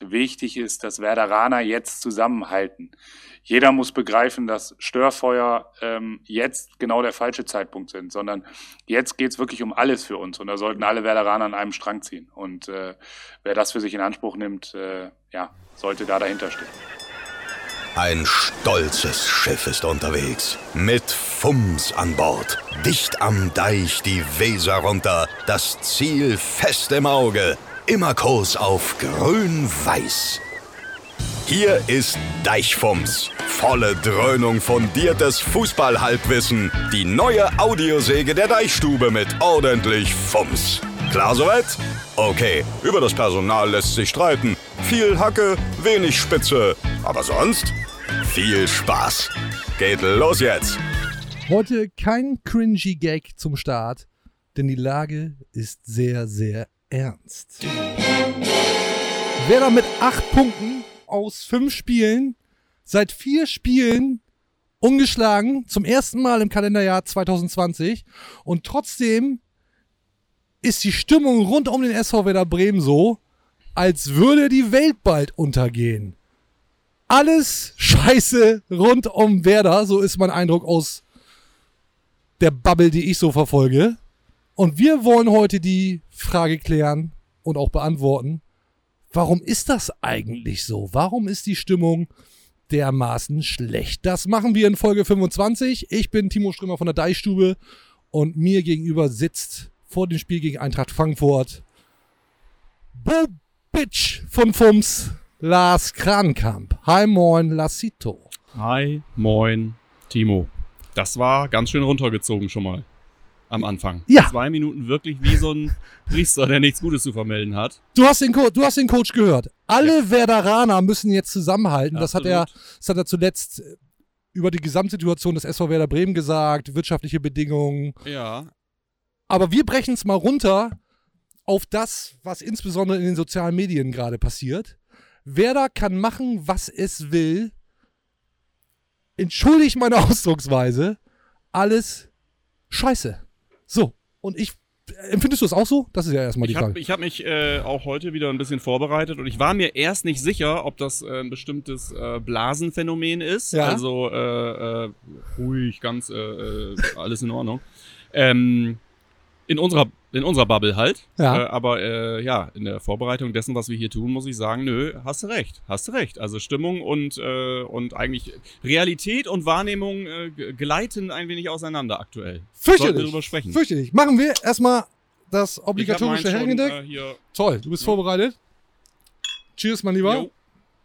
wichtig ist, dass Werderaner jetzt zusammenhalten. Jeder muss begreifen, dass Störfeuer ähm, jetzt genau der falsche Zeitpunkt sind, sondern jetzt geht's wirklich um alles für uns und da sollten alle Werderaner an einem Strang ziehen. Und äh, wer das für sich in Anspruch nimmt, äh, ja, sollte da dahinter stehen. Ein stolzes Schiff ist unterwegs. Mit Fums an Bord. Dicht am Deich die Weser runter. Das Ziel fest im Auge. Immer Kurs auf grün-weiß. Hier ist Deichfums. Volle Dröhnung fundiertes Fußballhalbwissen. Die neue Audiosäge der Deichstube mit ordentlich Fums. Klar soweit? Okay, über das Personal lässt sich streiten. Viel Hacke, wenig Spitze. Aber sonst viel Spaß. Geht los jetzt. Heute kein cringy Gag zum Start, denn die Lage ist sehr, sehr ernst. Werder mit acht Punkten aus fünf Spielen, seit vier Spielen ungeschlagen, zum ersten Mal im Kalenderjahr 2020 und trotzdem ist die Stimmung rund um den SV Werder Bremen so, als würde die Welt bald untergehen. Alles scheiße rund um Werder, so ist mein Eindruck aus der Bubble, die ich so verfolge. Und wir wollen heute die Frage klären und auch beantworten. Warum ist das eigentlich so? Warum ist die Stimmung dermaßen schlecht? Das machen wir in Folge 25. Ich bin Timo Strömer von der Deichstube und mir gegenüber sitzt vor dem Spiel gegen Eintracht Frankfurt Bo Bitch von Fums, Lars Krankamp. Hi, moin, Lassito. Hi, moin, Timo. Das war ganz schön runtergezogen schon mal am Anfang. Ja. Zwei Minuten wirklich wie so ein Priester, der nichts Gutes zu vermelden hat. Du hast den, Co du hast den Coach gehört. Alle Werderaner müssen jetzt zusammenhalten. Das hat, er, das hat er zuletzt äh, über die Gesamtsituation des SV Werder Bremen gesagt, wirtschaftliche Bedingungen. Ja, Aber wir brechen es mal runter auf das, was insbesondere in den sozialen Medien gerade passiert. Werder kann machen, was es will. Entschuldigt meine Ausdrucksweise. Alles scheiße. So. Und ich. Empfindest du es auch so? Das ist ja erstmal die ich habe Frage. ich hab mich äh, auch heute wieder ein bisschen vorbereitet und ich war mir erst nicht sicher, ob das äh, ein bestimmtes äh, Blasenphänomen ist. Ja. Also äh, äh, ruhig, ganz äh, äh, alles in Ordnung. Ähm, in unserer in unserer Bubble halt. Ja. Äh, aber äh, ja, in der Vorbereitung dessen, was wir hier tun, muss ich sagen, nö, hast du recht, hast du recht. Also Stimmung und äh, und eigentlich Realität und Wahrnehmung äh, gleiten ein wenig auseinander aktuell. Sollten wir Fürchterlich. drüber sprechen. Fürchterlich. Machen wir erstmal das obligatorische Hängedeck. äh. Toll, du bist vorbereitet. Cheers, mein Lieber. Jo.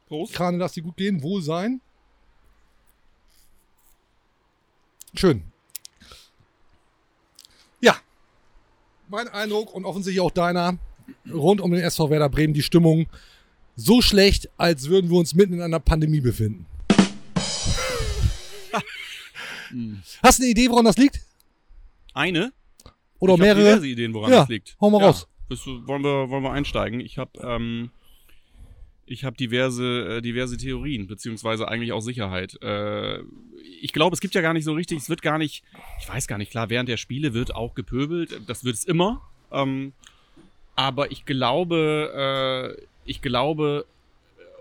Prost. Krane, lass dir gut gehen. Wohl sein. Schön. Ja. Mein Eindruck und offensichtlich auch deiner rund um den SV Werder Bremen die Stimmung so schlecht, als würden wir uns mitten in einer Pandemie befinden. Hast du eine Idee, woran das liegt? Eine? Oder ich mehrere? diverse Ideen, woran Ja, das liegt. hau mal ja. raus. Du, wollen, wir, wollen wir einsteigen? Ich habe ähm, ich hab diverse, äh, diverse Theorien, beziehungsweise eigentlich auch Sicherheit. Äh, ich glaube, es gibt ja gar nicht so richtig, es wird gar nicht, ich weiß gar nicht, klar, während der Spiele wird auch gepöbelt, das wird es immer. Ähm, aber ich glaube, äh, ich glaube,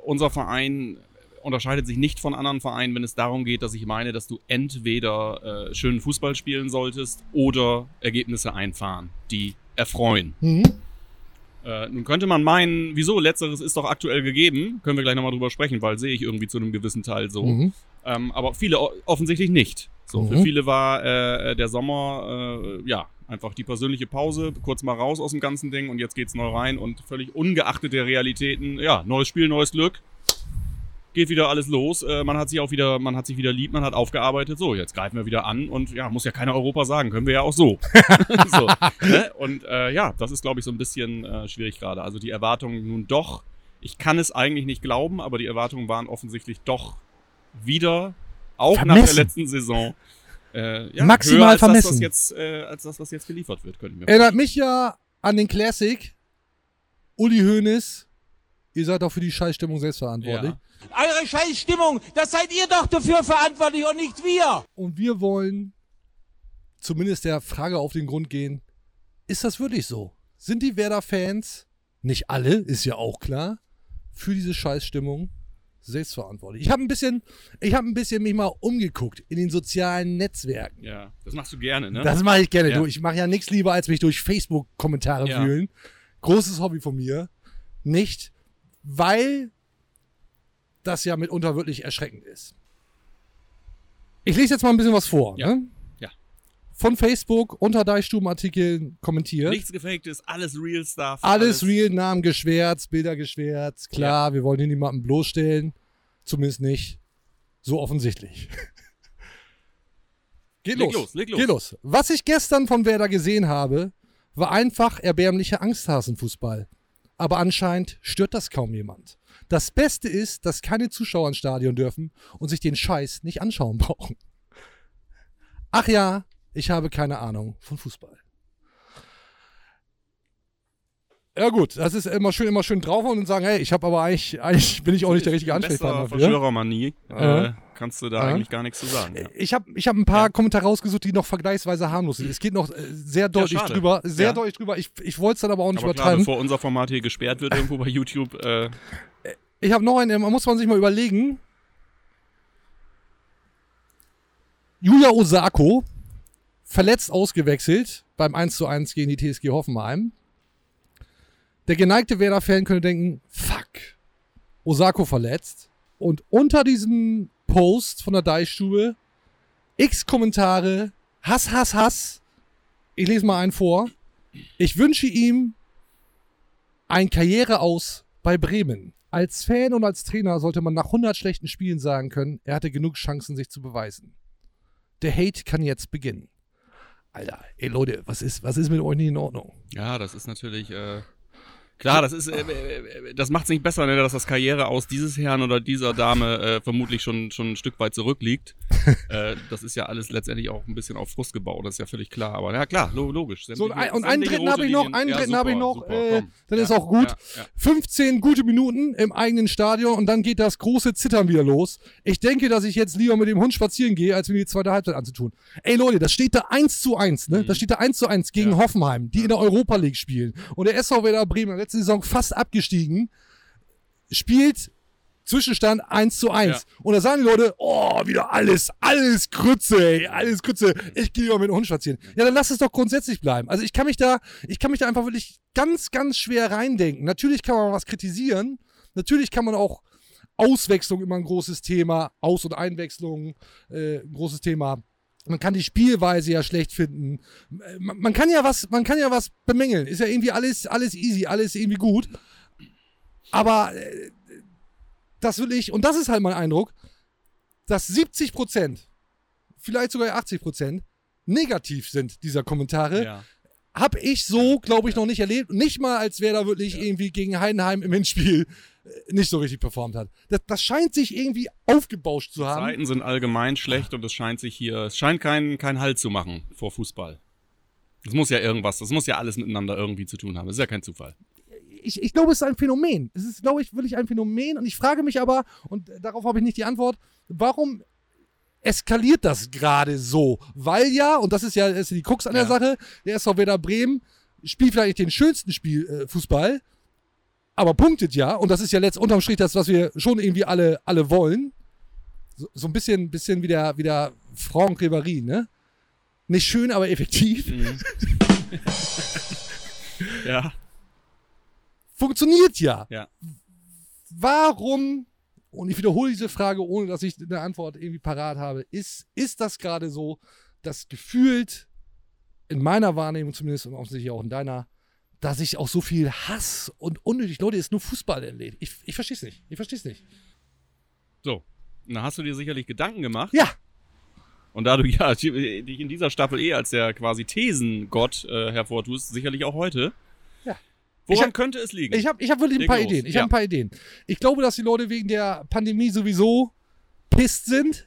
unser Verein unterscheidet sich nicht von anderen Vereinen, wenn es darum geht, dass ich meine, dass du entweder äh, schönen Fußball spielen solltest oder Ergebnisse einfahren, die erfreuen. Mhm. Äh, nun könnte man meinen, wieso, letzteres ist doch aktuell gegeben, können wir gleich nochmal drüber sprechen, weil sehe ich irgendwie zu einem gewissen Teil so. Mhm. Ähm, aber viele offensichtlich nicht. So, für Mhm. viele war äh, der Sommer, äh, ja, einfach die persönliche Pause, kurz mal raus aus dem ganzen Ding und jetzt geht's neu rein und völlig ungeachtet der Realitäten, ja, neues Spiel, neues Glück. Geht wieder alles los. Äh, man hat sich auch wieder, man hat sich wieder lieb, man hat aufgearbeitet. So, jetzt greifen wir wieder an und ja, muss ja keiner Europa sagen, können wir ja auch so. so ne? Und äh, ja, das ist, glaube ich, so ein bisschen äh, schwierig gerade. Also die Erwartungen nun doch, ich kann es eigentlich nicht glauben, aber die Erwartungen waren offensichtlich doch wieder, auch nach der Vermessen. letzten Saison, äh, ja, Maximal höher als das, was vermessen. jetzt, äh, als das, was jetzt geliefert wird, könnte ich mir Erinnert mich ja an den Classic. Uli Hoeneß, ihr seid auch für die Scheißstimmung selbst verantwortlich. Ja. Eure Scheißstimmung, das seid ihr doch dafür verantwortlich und nicht wir. Und wir wollen zumindest der Frage auf den Grund gehen, ist das wirklich so? Sind die Werder-Fans, nicht alle, ist ja auch klar, für diese Scheißstimmung selbstverantwortlich. Ich habe ein bisschen, ich habe ein bisschen mich mal umgeguckt in den sozialen Netzwerken. Ja, das machst du gerne, ne? Das mache ich gerne. Ja. Du, ich mache ja nichts lieber, als mich durch Facebook-Kommentare Ja. wühlen. Großes Hobby von mir. Nicht, weil das ja mitunter wirklich erschreckend ist. Ich lese jetzt mal ein bisschen was vor. Ja. Ne? Ja. Von Facebook unter Deichstubenartikeln kommentiert. Nichts Gefaktes, alles Real Stuff. Alles real, Namen geschwärzt, Bilder geschwärzt. Klar, wir wollen hier niemanden bloßstellen. Zumindest nicht so offensichtlich. Geht Leg los. los, leg los. Geht los. Was ich gestern von Werder gesehen habe, war einfach erbärmlicher Angsthasenfußball. Aber anscheinend stört das kaum jemand. Das Beste ist, dass keine Zuschauer ins Stadion dürfen und sich den Scheiß nicht anschauen brauchen. Ach ja, ich habe keine Ahnung von Fußball. Ja gut, das ist immer schön, immer schön draufhauen und sagen, hey, ich habe aber eigentlich, eigentlich bin ich auch nicht der richtige Ansprechpartner. Verschwörermanie. Ja. Äh, kannst du da Ja. eigentlich gar nichts zu sagen. Ja. Ich habe ich hab ein paar Kommentare rausgesucht, die noch vergleichsweise harmlos sind. Es geht noch äh, sehr deutlich drüber, sehr deutlich drüber. Ich, ich wollte es dann aber auch nicht Aber klar, übertreiben. bevor unser Format hier gesperrt wird irgendwo bei YouTube, äh, Ich habe noch einen, muss man sich mal überlegen. Julia Osako, verletzt ausgewechselt beim 1 zu 1 gegen die TSG Hoffenheim. Der geneigte Werder-Fan könnte denken, fuck, Osako verletzt. Und unter diesem Post von der Deichstube x Kommentare, Hass, Hass, Hass. Ich lese mal einen vor. Ich wünsche ihm ein Karriere aus bei Bremen. Als Fan und als Trainer sollte man nach 100 schlechten Spielen sagen können, er hatte genug Chancen, sich zu beweisen. Der Hate kann jetzt beginnen. Alter, ey Leute, was ist, was ist mit euch nicht in Ordnung? ja, das ist natürlich. Äh, klar, das ist, äh, äh, das macht es nicht besser, ne, dass das Karriere aus dieses Herrn oder dieser Dame äh, vermutlich schon, schon ein Stück weit zurückliegt. äh, das ist ja alles letztendlich auch ein bisschen auf Frust gebaut, das ist ja völlig klar. Aber ja, klar, lo logisch. So, und, einen dritten habe ich noch, einen Ja, dritten habe ich noch, super, äh, dann Ja, ist auch gut. Ja, ja. 15 gute Minuten im eigenen Stadion und dann geht das große Zittern wieder los. Ich denke, dass ich jetzt lieber mit dem Hund spazieren gehe, als mir die zweite Halbzeit anzutun. Ey Leute, das steht da 1 zu 1, ne? Das steht da 1 zu 1 gegen Mhm. Ja. Hoffenheim, die in der Europa League spielen. Und der SV Werder Bremen, letzte Saison fast abgestiegen, spielt Zwischenstand 1 zu 1. Ja. Und da sagen die Leute, oh, wieder alles, alles Krütze, ey, alles Krütze. Ich gehe lieber mit dem Hund spazieren. Ja, dann lass es doch grundsätzlich bleiben. Also ich kann mich da, ich kann mich da einfach wirklich ganz, ganz schwer reindenken. Natürlich kann man was kritisieren. Natürlich kann man auch Auswechslung immer ein großes Thema, Aus- und Einwechslung äh, ein großes Thema. Man kann die Spielweise ja schlecht finden. Man, kann ja was, man kann ja was bemängeln. Ist ja irgendwie alles, alles easy, alles irgendwie gut. Aber äh, das will ich, und das ist halt mein Eindruck, dass 70 Prozent, vielleicht sogar 80 Prozent, negativ sind dieser Kommentare. Ja. Hab ich so, glaube ich, noch nicht erlebt. Nicht mal, als wer da wirklich irgendwie gegen Heidenheim im Hinspiel nicht so richtig performt hat. Das, das scheint sich irgendwie aufgebauscht zu haben. Zeiten sind allgemein schlecht und es scheint sich hier, es scheint keinen kein Halt zu machen vor Fußball. Es muss ja irgendwas, das muss ja alles miteinander irgendwie zu tun haben. Das ist ja kein Zufall. ich, ich glaube, es ist ein Phänomen. Es ist, glaube ich, wirklich ein Phänomen. Und ich frage mich aber, und darauf habe ich nicht die Antwort, warum eskaliert das gerade so? Weil ja, und das ist ja, das ist die Krux an der Ja. Sache, der SV Werder Bremen spielt vielleicht den schönsten Spiel, äh, Fußball, aber punktet ja. Und das ist ja letzt unterm Strich das, was wir schon irgendwie alle, alle wollen. So, so ein bisschen, bisschen wie der, wie der Franck Ribéry, ne? Nicht schön, aber effektiv. Mhm. Ja, Funktioniert ja. ja. warum, und ich wiederhole diese Frage, ohne dass ich eine Antwort irgendwie parat habe, ist, ist das gerade so, dass gefühlt, in meiner Wahrnehmung zumindest und offensichtlich auch in deiner, dass sich auch so viel Hass und unnötig, Leute, ist nur Fußball entlädt. Ich, ich verstehe es nicht. Ich verstehe es nicht. So. Und da hast du dir sicherlich Gedanken gemacht. Ja, Und da du ja dich in dieser Staffel eh als der quasi Thesengott äh, hervortust, sicherlich auch heute. Ja. Woran Ich hab- könnte es liegen? ich habe ich hab wirklich ein paar los. Ideen. Ich Ja. habe ein paar Ideen. Ich glaube, dass die Leute wegen der Pandemie sowieso pisst sind.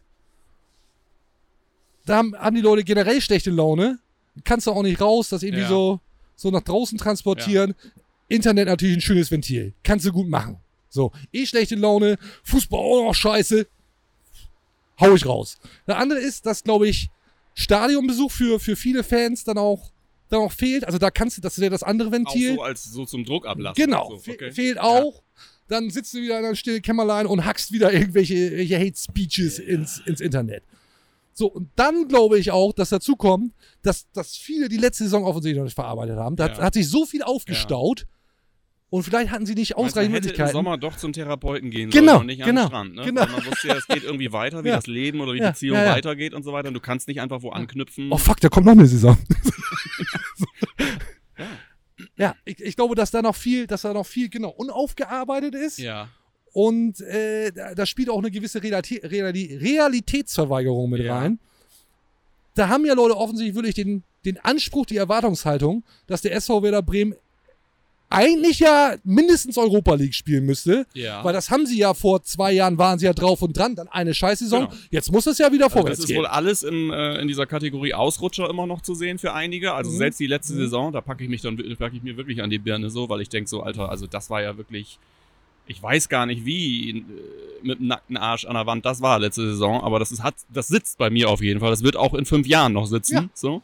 Da haben, haben die Leute generell schlechte Laune. Kannst du auch nicht raus, das irgendwie Ja. so, so nach draußen transportieren. Internet natürlich ein schönes Ventil. Kannst du gut machen. So, eh schlechte Laune, Fußball auch noch scheiße. Hau ich raus. Der andere ist, dass, glaube ich, Stadionbesuch für, für viele Fans dann auch, dann auch fehlt. Also da kannst du, das ist ja das andere auch Ventil. so als so zum Druck ablassen. Genau, So, okay. fehlt auch. dann sitzt du wieder in einem stillen Kämmerlein und hackst wieder irgendwelche, irgendwelche Hate Speeches ins, ins Internet. So, und dann glaube ich auch, dass dazu kommt, dass, dass viele die letzte Saison offensichtlich noch nicht verarbeitet haben. Da hat, Ja. hat sich so viel aufgestaut und vielleicht hatten sie nicht Meinst ausreichend im Möglichkeiten. Sommer doch zum Therapeuten gehen Genau, sollen und nicht genau, am Strand. Ne? genau. Weil man wusste ja, es geht irgendwie weiter, wie Ja. das Leben oder die Ja, Beziehung ja, ja. weitergeht und so weiter. Und du kannst nicht einfach wo anknüpfen. Oh fuck, da kommt noch eine Saison. ja, ich, ich glaube, dass da noch viel, dass da noch viel genau unaufgearbeitet ist. ja. Und äh, da, spielt auch eine gewisse Realitä Reali Realitätsverweigerung mit Ja. rein. Da haben ja Leute offensichtlich wirklich den, den Anspruch, die Erwartungshaltung, dass der SV Werder Bremen eigentlich ja mindestens Europa League spielen müsste. Ja. Weil das haben sie ja vor zwei Jahren, waren sie ja drauf und dran, dann eine Scheißsaison. Genau. Jetzt muss es ja wieder Also vorwärts das ist gehen. wohl alles in, äh, in dieser Kategorie Ausrutscher immer noch zu sehen für einige. Also Mhm. selbst die letzte Saison, da packe ich mich dann packe ich mir wirklich an die Birne so, weil ich denke so, Alter, also das war ja wirklich, ich weiß gar nicht wie äh, mit dem nackten Arsch an der Wand das war letzte Saison, aber das ist hat, das sitzt bei mir auf jeden Fall. Das wird auch in fünf Jahren noch sitzen. Ja. So.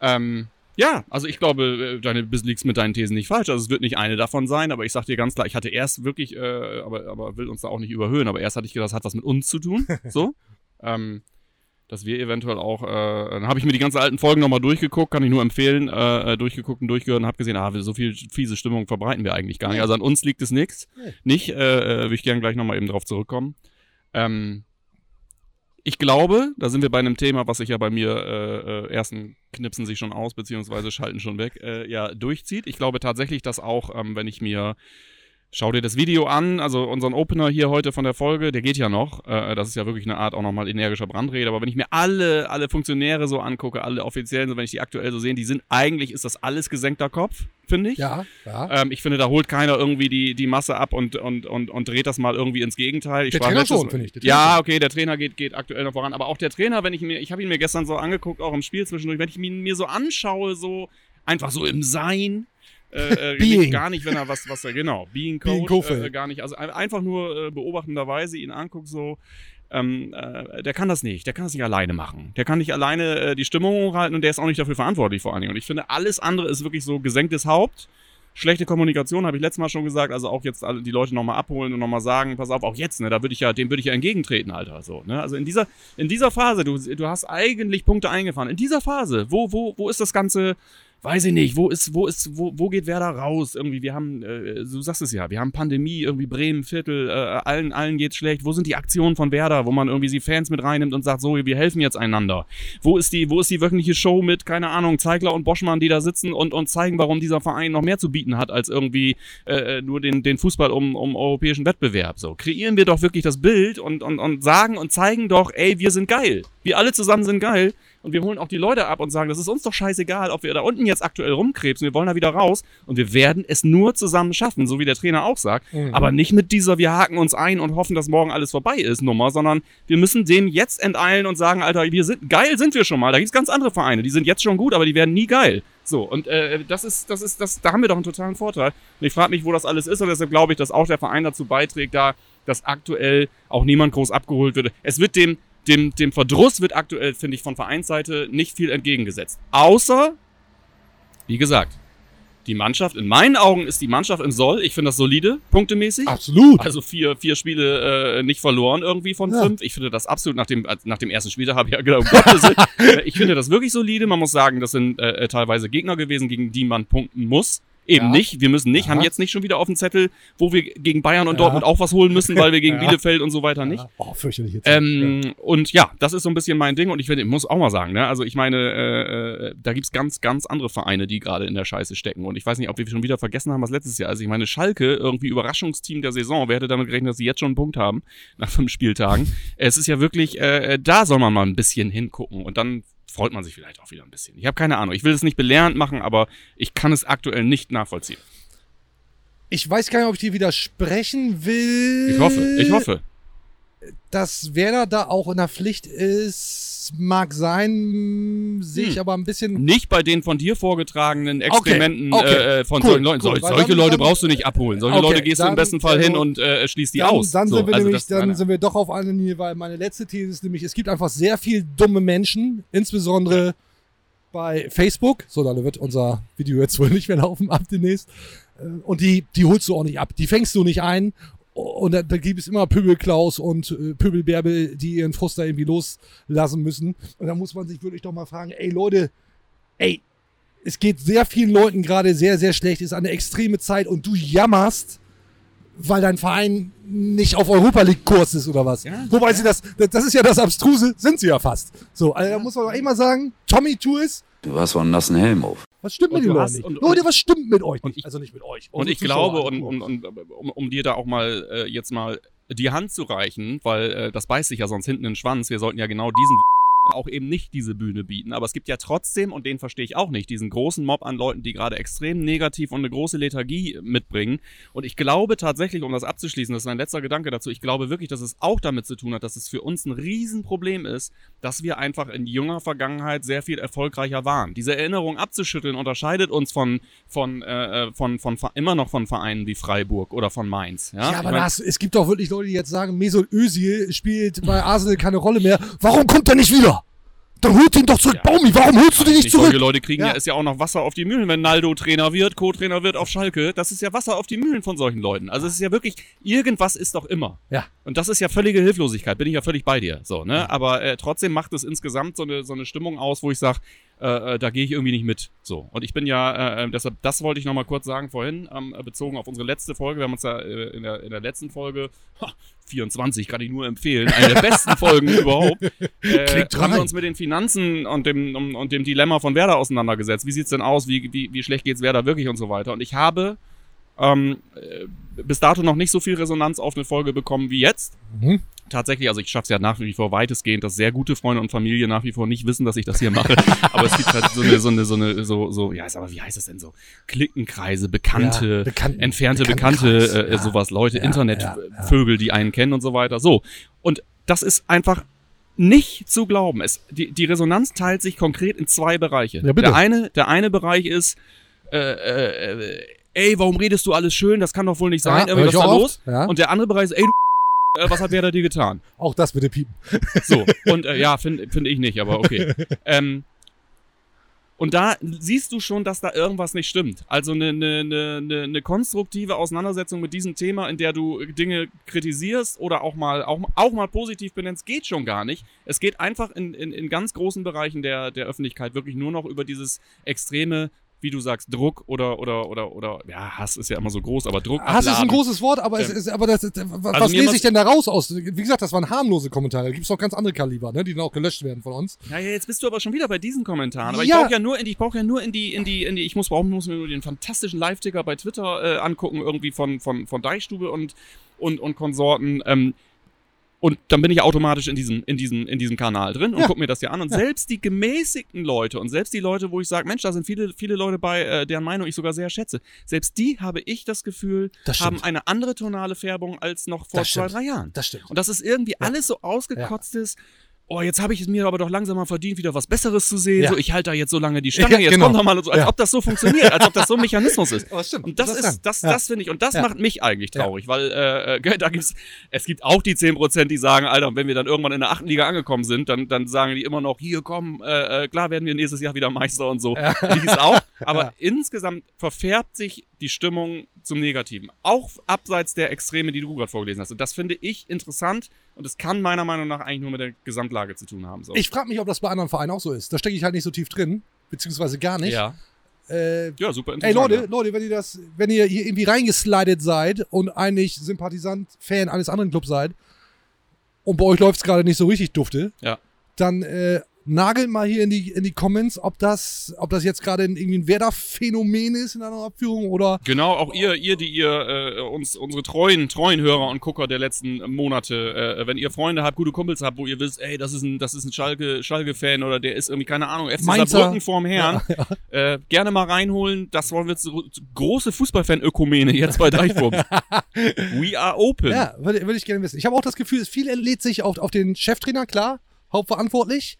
Ähm, ja, also ich glaube, äh, deine bist liegst mit deinen Thesen nicht falsch. Also es wird nicht eine davon sein, aber ich sag dir ganz klar, ich hatte erst wirklich, äh, aber, aber will uns da auch nicht überhöhen, aber erst hatte ich gedacht, das hat was mit uns zu tun. So. ähm, dass wir eventuell auch, äh, dann habe ich mir die ganzen alten Folgen nochmal durchgeguckt, kann ich nur empfehlen, äh, äh, durchgeguckt und durchgehört und habe gesehen, ah, so viel fiese Stimmung verbreiten wir eigentlich gar nicht. Also an uns liegt es nichts. Nicht, äh, äh, will ich gerne gleich nochmal eben drauf zurückkommen. Ähm, ich glaube, da sind wir bei einem Thema, was sich ja bei mir äh, äh, ersten knipsen sich schon aus, beziehungsweise schalten schon weg, äh, ja, durchzieht. Ich glaube tatsächlich, dass auch, ähm, wenn ich mir Schau dir das Video an, also unseren Opener hier heute von der Folge, der geht ja noch. Äh, das ist ja wirklich eine Art auch nochmal energischer Brandrede. Aber wenn ich mir alle, alle Funktionäre so angucke, alle offiziellen, so wenn ich die aktuell so sehe, die sind eigentlich, ist das alles gesenkter Kopf, finde ich. Ja, ja. Ähm, ich finde, da holt keiner irgendwie die, die Masse ab und, und, und, und dreht das mal irgendwie ins Gegenteil. Ich Der Trainer schon, finde ich. Ja, okay, der Trainer geht, geht aktuell noch voran. Aber auch der Trainer, wenn ich mir, ich habe ihn mir gestern so angeguckt, auch im Spiel zwischendurch, wenn ich ihn mir so anschaue, so einfach so im Sein. Äh, äh, Being. gar nicht, wenn er was, was er, genau, Being Coach, Being äh, gar nicht, also ein- einfach nur äh, beobachtenderweise ihn anguckt, so, ähm, äh, der kann das nicht, der kann das nicht alleine machen. Der kann nicht alleine äh, die Stimmung hochhalten und der ist auch nicht dafür verantwortlich vor allen Dingen. Und ich finde, alles andere ist wirklich so gesenktes Haupt. Schlechte Kommunikation, habe ich letztes Mal schon gesagt, also auch jetzt alle die Leute nochmal abholen und nochmal sagen, pass auf, auch jetzt, ne, da würde ich ja, dem würde ich ja entgegentreten, Alter, so, ne, also in dieser, in dieser Phase, du, du hast eigentlich Punkte eingefahren, in dieser Phase, wo, wo, wo ist das Ganze, weiß ich nicht, wo ist, wo ist, wo, wo geht Werder raus? Irgendwie, wir haben, äh, du sagst es ja, wir haben Pandemie, irgendwie Bremen, Viertel, äh, allen, allen geht's schlecht. Wo sind die Aktionen von Werder, wo man irgendwie die Fans mit reinnimmt und sagt, so, wir helfen jetzt einander? Wo ist die, wo ist die wöchentliche Show mit, keine Ahnung, Zeigler und Boschmann, die da sitzen und, und zeigen, warum dieser Verein noch mehr zu bieten hat, als irgendwie äh, nur den, den Fußball um, um europäischen Wettbewerb. So, kreieren wir doch wirklich das Bild und, und, und sagen und zeigen doch, ey, wir sind geil. Wir alle zusammen sind geil. Und wir holen auch die Leute ab und sagen, das ist uns doch scheißegal, ob wir da unten jetzt aktuell rumkrebsen, wir wollen da wieder raus und wir werden es nur zusammen schaffen, so wie der Trainer auch sagt. Mhm. Aber nicht mit dieser, wir haken uns ein und hoffen, dass morgen alles vorbei ist, Nummer, sondern wir müssen dem jetzt enteilen und sagen, Alter, wir sind, geil sind wir schon mal. Da gibt's ganz andere Vereine, die sind jetzt schon gut, aber die werden nie geil. So, und äh, das ist, das ist, das, da haben wir doch einen totalen Vorteil. Und ich frage mich, wo das alles ist, und deshalb glaube ich, dass auch der Verein dazu beiträgt, da, dass aktuell auch niemand groß abgeholt wird. Es wird dem, dem, dem Verdruss wird aktuell, finde ich, von Vereinsseite nicht viel entgegengesetzt. Außer, wie gesagt, die Mannschaft, in meinen Augen ist die Mannschaft im Soll. Ich finde das solide, punktemäßig. Absolut. Also vier, vier Spiele äh, nicht verloren irgendwie von Ja. fünf. Ich finde das absolut nach dem, als- nach dem ersten Spiel, da habe ich ja gedacht, Willen. Äh, ich finde das wirklich solide. Man muss sagen, das sind äh, äh, teilweise Gegner gewesen, gegen die man punkten muss. Eben Ja. nicht. Wir müssen nicht, Ja. haben jetzt nicht schon wieder auf dem Zettel, wo wir gegen Bayern und Ja. Dortmund auch was holen müssen, weil wir gegen Ja. Bielefeld und so weiter nicht. Oh, fürchterlich jetzt. Ähm, Und ja, das ist so ein bisschen mein Ding. Und ich, finde, ich muss auch mal sagen, ne? also ich meine, äh, äh, da gibt's ganz, ganz andere Vereine, die gerade in der Scheiße stecken. Und ich weiß nicht, ob wir schon wieder vergessen haben, was letztes Jahr. Also ich meine, Schalke, irgendwie Überraschungsteam der Saison. Wer hätte damit gerechnet, dass sie jetzt schon einen Punkt haben nach fünf Spieltagen? es ist ja wirklich, äh, da soll man mal ein bisschen hingucken. Und dann freut man sich vielleicht auch wieder ein bisschen. Ich habe keine Ahnung. Ich will es nicht belehrend machen, aber ich kann es aktuell nicht nachvollziehen. Ich weiß gar nicht, ob ich dir widersprechen will. Ich hoffe, ich hoffe. Dass Werder da auch in der Pflicht ist, mag sein, sehe ich Hm. aber ein bisschen. Nicht bei den von dir vorgetragenen Exkrementen okay, äh, äh, von cool, solchen Leuten. cool, Sol solche dann- Leute dann- brauchst du nicht abholen. Solche Okay, Leute gehst du im dann- besten Fall also- hin und äh, schließt die Dann, aus. dann, so, sind wir also nämlich, dann sind wir doch auf einer Linie, weil meine letzte These ist nämlich, es gibt einfach sehr viel dumme Menschen, insbesondere bei Facebook. So, dann wird unser Video jetzt wohl nicht mehr laufen ab demnächst. und die, die holst du auch nicht ab. Die fängst du nicht ein. Und da, da gibt es immer Pöbelklaus und äh, Pöbelbärbel, die ihren Frust da irgendwie loslassen müssen. Und da muss man sich wirklich doch mal fragen, ey Leute, ey, es geht sehr vielen Leuten gerade sehr, sehr schlecht, ist eine extreme Zeit und du jammerst, weil dein Verein nicht auf Europa League Kurs ist oder was. Ja, Wobei sie das, das ist ja das Abstruse, sind sie ja fast. So, also da muss man doch mal sagen, Tommy Tours, Du hast so einen nassen Helm auf. Was stimmt Und mit den Leuten nicht? und- Leute, und- was stimmt mit euch und nicht? ich- also nicht mit euch. Und unsere ich Zuschauer, glaube, und, und, und um, um dir da auch mal äh, jetzt mal die Hand zu reichen, weil äh, das beißt sich ja sonst hinten in den Schwanz. Wir sollten ja genau diesen auch eben nicht diese Bühne bieten. Aber es gibt ja trotzdem, und den verstehe ich auch nicht, diesen großen Mob an Leuten, die gerade extrem negativ und eine große Lethargie mitbringen. Und ich glaube tatsächlich, um das abzuschließen, das ist mein letzter Gedanke dazu, ich glaube wirklich, dass es auch damit zu tun hat, dass es für uns ein Riesenproblem ist, dass wir einfach in junger Vergangenheit sehr viel erfolgreicher waren. Diese Erinnerung abzuschütteln unterscheidet uns von, von, äh, äh, von, von, von immer noch von Vereinen wie Freiburg oder von Mainz. Ja, Ja, aber Ich mein, das, es gibt doch wirklich Leute, die jetzt sagen, Mesut Özil spielt bei Arsenal keine Rolle mehr. Warum kommt er nicht wieder? Dann holt ihn doch zurück, Ja. Baumi. Warum holst du den nicht Nicht solche zurück? Leute kriegen ja. Ja. ist ja auch noch Wasser auf die Mühlen, wenn Naldo Trainer wird, Co-Trainer wird auf Schalke. Das ist ja Wasser auf die Mühlen von solchen Leuten. Also es ist ja wirklich, irgendwas ist doch immer. Ja. Und das ist ja völlige Hilflosigkeit, bin ich ja völlig bei dir. So, ne? Aber äh, trotzdem macht es insgesamt so eine, so eine Stimmung aus, wo ich sage, äh, äh, da gehe ich irgendwie nicht mit. So. Und ich bin ja, äh, äh, deshalb, das wollte ich nochmal kurz sagen vorhin, ähm, äh, bezogen auf unsere letzte Folge. Wir haben uns ja äh, in, der, in der letzten Folge, ha, 24 kann ich nur empfehlen, eine der besten Folgen überhaupt. Äh, haben wir uns mit den Finanzen und dem, um, und dem Dilemma von Werder auseinandergesetzt. Wie sieht's denn aus? Wie, wie, wie schlecht geht's Werder wirklich und so weiter? Und ich habe ähm, äh, bis dato noch nicht so viel Resonanz auf eine Folge bekommen wie jetzt. Mhm. Tatsächlich, also ich schaffe es ja nach wie vor weitestgehend, dass sehr gute Freunde und Familie nach wie vor nicht wissen, dass ich das hier mache. aber es gibt halt so eine, so eine, so eine, so, so, ja, aber wie heißt das denn so? Klickenkreise, Bekannte, Ja, Bekannten- entfernte Bekannte, Bekanntenkreis, äh, ja. sowas, Leute, Ja, Internetvögel, die einen kennen und so weiter. So. Und das ist einfach nicht zu glauben. Es, die, die Resonanz teilt sich konkret in zwei Bereiche. Der eine, der eine Bereich ist, äh, äh, äh, ey, warum redest du alles schön? Das kann doch wohl nicht sein. Ja, Irgendwie, was ist da auch los? oft, ja. Und der andere Bereich ist, ey, du, äh, was hat Werder dir getan? Auch das bitte piepen. So, und äh, ja, finde find ich nicht, aber okay. ähm, und da siehst du schon, dass da irgendwas nicht stimmt. Also eine, eine, eine, eine- eine konstruktive Auseinandersetzung mit diesem Thema, in der du Dinge kritisierst oder auch mal, auch, auch mal positiv benennst, geht schon gar nicht. Es geht einfach in, in, in ganz großen Bereichen der, der Öffentlichkeit wirklich nur noch über dieses extreme, wie du sagst, Druck oder, oder, oder, oder, ja, Hass ist ja immer so groß, aber Druck. Hass ist ein abladen. großes Wort, aber es Ähm, ist, aber das, was also lese ich denn da raus aus? Wie gesagt, das waren harmlose Kommentare. Da gibt es noch ganz andere Kaliber, ne, die dann auch gelöscht werden von uns. Ja, ja, jetzt bist du aber schon wieder bei diesen Kommentaren. Aber Ja. ich brauche ja nur in die, ich brauche ja nur in die, in die, in die, ich muss brauchen, muss mir nur den fantastischen Live-Ticker bei Twitter äh, angucken, irgendwie von, von, von Deichstube und, und, und Konsorten. Ähm, und dann bin ich automatisch in diesem, in diesem, in diesem Kanal drin und Ja. guck mir das ja an. Und selbst die gemäßigten Leute und selbst die Leute, wo ich sage, Mensch, da sind viele, viele Leute bei, äh, deren Meinung ich sogar sehr schätze, selbst die habe ich das Gefühl, Das haben eine andere tonale Färbung als noch vor Das zwei, stimmt. drei Jahren. Das stimmt. Und das ist irgendwie alles so ausgekotzt ist. Oh, jetzt habe ich es mir aber doch langsam mal verdient, wieder was Besseres zu sehen. Ja. So, ich halte da jetzt so lange die Stange, Ja, jetzt genau. kommt doch mal so, als Ja. ob das so funktioniert, als ob das so ein Mechanismus ist. Aber stimmt. Und das ist, das, das finde ich, und das macht mich eigentlich traurig, weil äh, äh, da gibt's, es gibt auch die 10%, die sagen, Alter, wenn wir dann irgendwann in der achten Liga angekommen sind, dann, dann sagen die immer noch, hier komm, äh, äh, klar werden wir nächstes Jahr wieder Meister und so. Die ist auch, aber insgesamt verfärbt sich die Stimmung zum Negativen. Auch abseits der Extreme, die du gerade vorgelesen hast. Und das finde ich interessant und es kann meiner Meinung nach eigentlich nur mit der Gesamtlage zu tun haben. So. Ich frage mich, ob das bei anderen Vereinen auch so ist. Da stecke ich halt nicht so tief drin, beziehungsweise gar nicht. ja. Äh, ja, super Ey interessant. Leute, ja. Leute, wenn ihr das, wenn ihr hier irgendwie reingeslidet seid und eigentlich Sympathisant, Fan eines anderen Clubs seid und bei euch läuft es gerade nicht so richtig dufte, Ja. dann äh, nagelt mal hier in die, in die Comments, ob das, ob das jetzt gerade irgendwie ein Werder-Phänomen ist in einer Abführung oder Genau, auch ihr, ihr, die ihr äh, uns, unsere treuen, treuen Hörer und Gucker der letzten Monate, äh, wenn ihr Freunde habt, gute Kumpels habt, wo ihr wisst, ey, das ist ein, das ist ein Schalke, Schalke-Fan oder der ist irgendwie, keine Ahnung, FC Mainzer. Saarbrücken vorm Herrn, Äh, gerne mal reinholen. Das wollen wir zu, große Fußballfan-Ökumene jetzt bei Deichwurm. We are open. Ja, würde, würde ich gerne wissen. Ich habe auch das Gefühl, viel entlädt sich auf, auf den Cheftrainer, klar, hauptverantwortlich,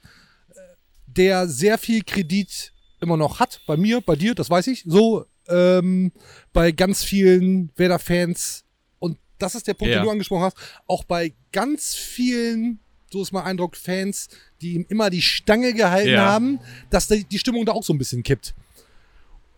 der sehr viel Kredit immer noch hat. Bei mir, bei dir, das weiß ich. So, ähm, bei ganz vielen Werder-Fans. Und das ist der Punkt, Ja. den du angesprochen hast. Auch bei ganz vielen, so ist mein Eindruck, Fans, die ihm immer die Stange gehalten Ja. haben, dass die, die Stimmung da auch so ein bisschen kippt.